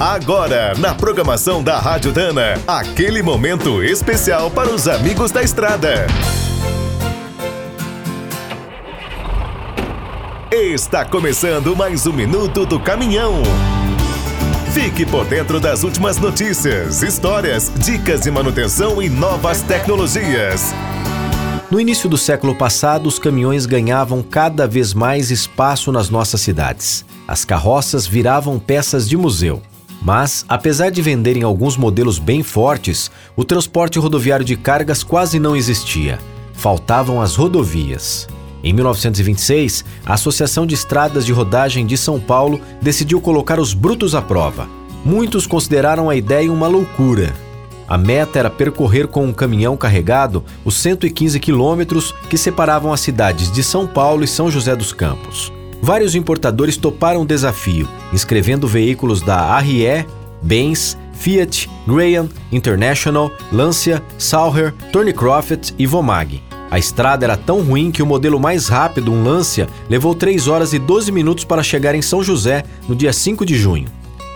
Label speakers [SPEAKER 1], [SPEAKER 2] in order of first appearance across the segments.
[SPEAKER 1] Agora, na programação da Rádio Dana, aquele momento especial para os amigos da estrada. Está começando mais um minuto do caminhão. Fique por dentro das últimas notícias, histórias, dicas de manutenção e novas tecnologias.
[SPEAKER 2] No início do século passado, os caminhões ganhavam cada vez mais espaço nas nossas cidades. As carroças viravam peças de museu. Mas, apesar de venderem alguns modelos bem fortes, o transporte rodoviário de cargas quase não existia. Faltavam as rodovias. Em 1926, a Associação de Estradas de Rodagem de São Paulo decidiu colocar os brutos à prova. Muitos consideraram a ideia uma loucura, a meta era percorrer com um caminhão carregado os 115 quilômetros que separavam as cidades de São Paulo e São José dos Campos. Vários importadores toparam o desafio, inscrevendo veículos da RE, Benz, Fiat, Graham, International, Lancia, Sauer, Thornycroft e Vomag. A estrada era tão ruim que o modelo mais rápido, um Lancia, levou 3 horas e 12 minutos para chegar em São José no dia 5 de junho.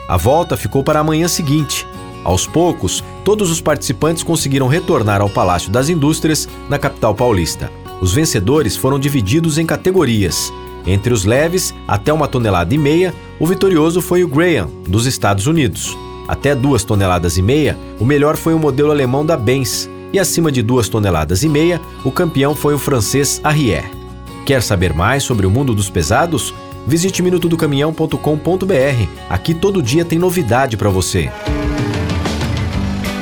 [SPEAKER 2] A volta ficou para a manhã seguinte, aos poucos, todos os participantes conseguiram retornar ao Palácio das Indústrias, na capital paulista. Os vencedores foram divididos em categorias. Entre os leves, até uma tonelada e meia, o vitorioso foi o Graham, dos Estados Unidos. Até duas toneladas e meia, o melhor foi o modelo alemão da Benz, e acima de duas toneladas e meia, o campeão foi o francês Arrière. Quer saber mais sobre o mundo dos pesados? Visite minutodocaminhão.com.br. Aqui todo dia tem novidade para você.